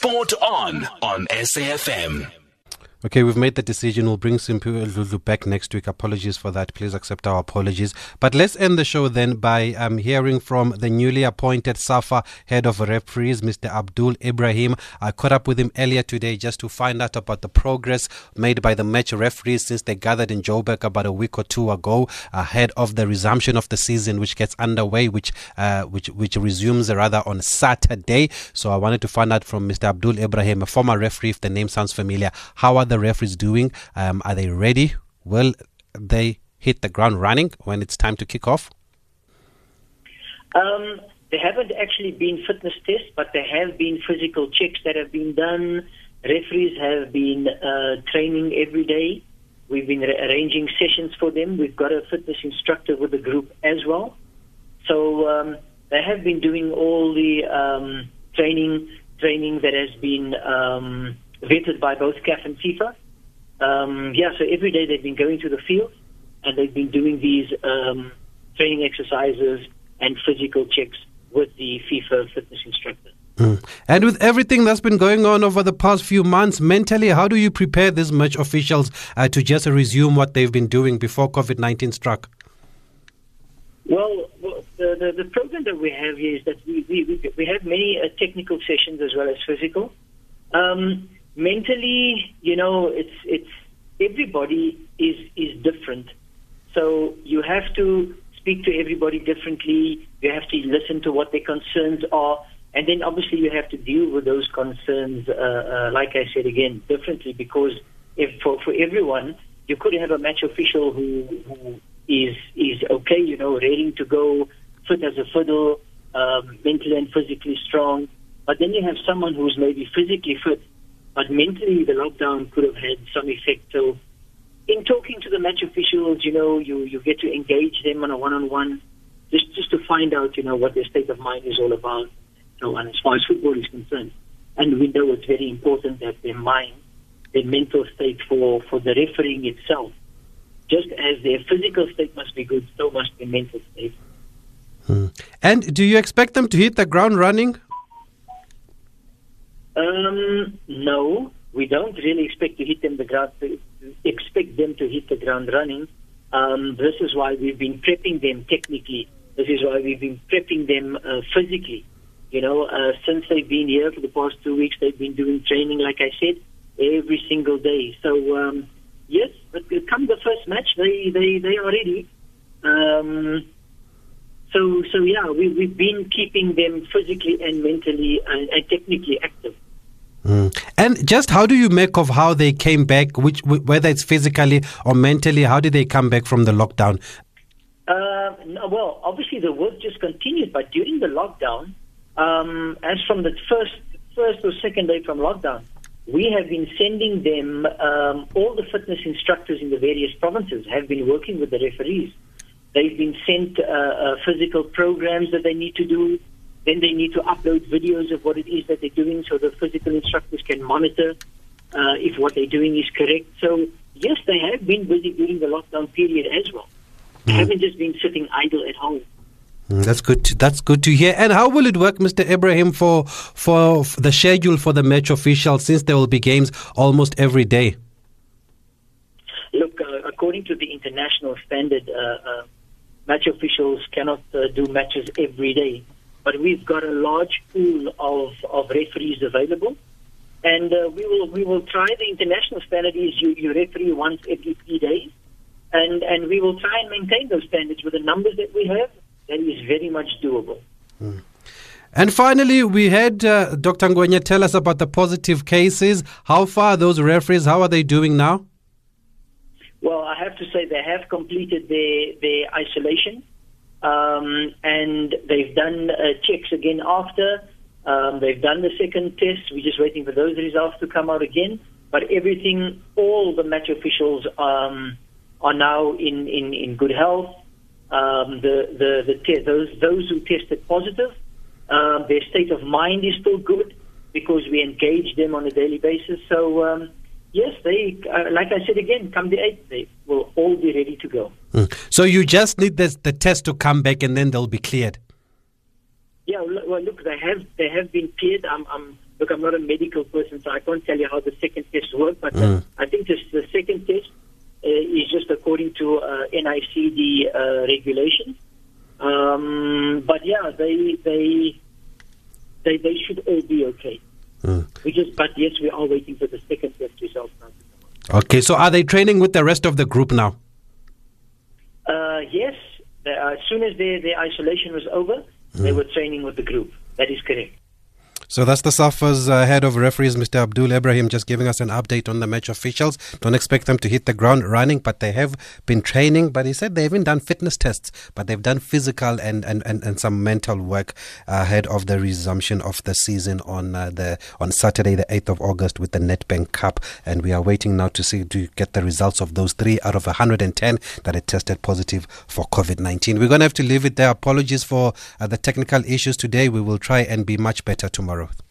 Sport on on SAFM. Okay, we've made the decision. We'll bring Simphiwe Lulu back next week. Apologies for that. Please accept our apologies. But let's end the show then by um, hearing from the newly appointed SAFA head of referees, Mr. Abdul Ebrahim. I caught up with him earlier today just to find out about the progress made by the match referees since they gathered in Joburg about a week or two ago, ahead of the resumption of the season, which gets underway, which uh, which which resumes rather on Saturday. So I wanted to find out from Mr. Abdul Ebrahim, a former referee, if the name sounds familiar. How are the referees doing? Um, are they ready? Will they hit the ground running when it's time to kick off? Um, there haven't actually been fitness tests, but there have been physical checks that have been done. Referees have been uh, training every day. We've been arranging sessions for them. We've got a fitness instructor with the group as well. So um, they have been doing all the um, training training that has been um, vetted by both CAF and FIFA. Um, yeah, so every day they've been going to the field and they've been doing these um, training exercises and physical checks with the FIFA fitness instructor. Mm. And with everything that's been going on over the past few months, mentally, how do you prepare these match officials uh, to just resume what they've been doing before COVID 19 struck? Well, well the, the, the, program that we have here is that we, we, we have many uh, technical sessions as well as physical. Um, mentally, you know, it's it's everybody is is different. So you have to speak to everybody differently. You have to listen to what their concerns are, and then obviously you have to deal with those concerns. Uh, uh, like I said again, differently because if for for everyone, you could have a match official who who is is okay, you know, ready to go, fit as a fiddle, um, mentally and physically strong. But then you have someone who's maybe physically fit but mentally, the lockdown could have had some effect. So, in talking to the match officials, you know, you, you get to engage them on a one-on-one, just just to find out, you know, what their state of mind is all about. So, and as far as football is concerned, and we know it's very important that their mind, their mental state for for the refereeing itself, just as their physical state must be good, so must their mental state. Hmm. And do you expect them to hit the ground running? Um, no, we don't really expect to hit them the ground. Expect them to hit the ground running. Um, this is why we've been prepping them technically. This is why we've been prepping them uh, physically. You know, uh, since they've been here for the past two weeks, they've been doing training, like I said, every single day. So um, yes, but come the first match, they they they are ready. Um, so so yeah, we we've been keeping them physically and mentally and, and technically active. Mm. And just how do you make of how they came back, which whether it's physically or mentally, how did they come back from the lockdown? Uh, well, obviously the work just continued, but during the lockdown, um, as from the first first or second day from lockdown, we have been sending them um, all the fitness instructors in the various provinces have been working with the referees. They've been sent uh, uh, physical programs that they need to do. Then they need to upload videos of what it is that they're doing so the physical instructors can monitor uh, if what they're doing is correct. So, yes, they have been busy during the lockdown period as well. They mm. haven't just been sitting idle at home. Mm, that's good. To, that's good to hear. And how will it work, Mr. Ebrahim, for for the schedule for the match officials, since there will be games almost every day? Look, uh, according to the international standard, uh, uh match officials cannot uh, do matches every day but we've got a large pool of, of referees available. And uh, we will we will try the international standard is you, you referee once every three days, and and we will try and maintain those standards with the numbers that we have. That is very much doable. Mm. And finally, we had uh, Dr. Ngwenya tell us about the positive cases. How far those referees? How are they doing now? Well, I have to say they have completed their their isolation. Um, and they've done uh, checks again after. Um, they've done the second test. We're just waiting for those results to come out again. But everything, all the match officials um, are now in, in, in good health. Um, the the, the te- those those who tested positive, um, their state of mind is still good because we engage them on a daily basis. So um, yes, they, uh, like I said again, come the 8th, they will all be ready to go. Mm. So you just need this, the test to come back and then they'll be cleared? Yeah, well, look, they have they have been cleared. I'm, I'm look, I'm not a medical person, so I can't tell you how the second test work. But mm. I think this, the second test uh, is just according to uh, NICD uh, regulations. Um, but yeah, they they they they should all be okay. Mm. We just, but yes, we are waiting for the second test results now. Okay, so are they training with the rest of the group now? Uh, yes, as soon as their, their isolation was over, mm. they were training with the group. That is correct. So that's the SAFA's uh, head of referees, Mr. Abdul Ebrahim, just giving us an update on the match officials. Don't expect them to hit the ground running, but they have been training. But he said they haven't done fitness tests, but they've done physical and, and, and, and some mental work ahead of the resumption of the season on uh, the on Saturday, the 8th of August, with the Nedbank Cup. And we are waiting now to see to get the results of those three out of 110 that had tested positive for COVID 19. We're going to have to leave it there. Apologies for uh, the technical issues today. We will try and be much better tomorrow tomorrow.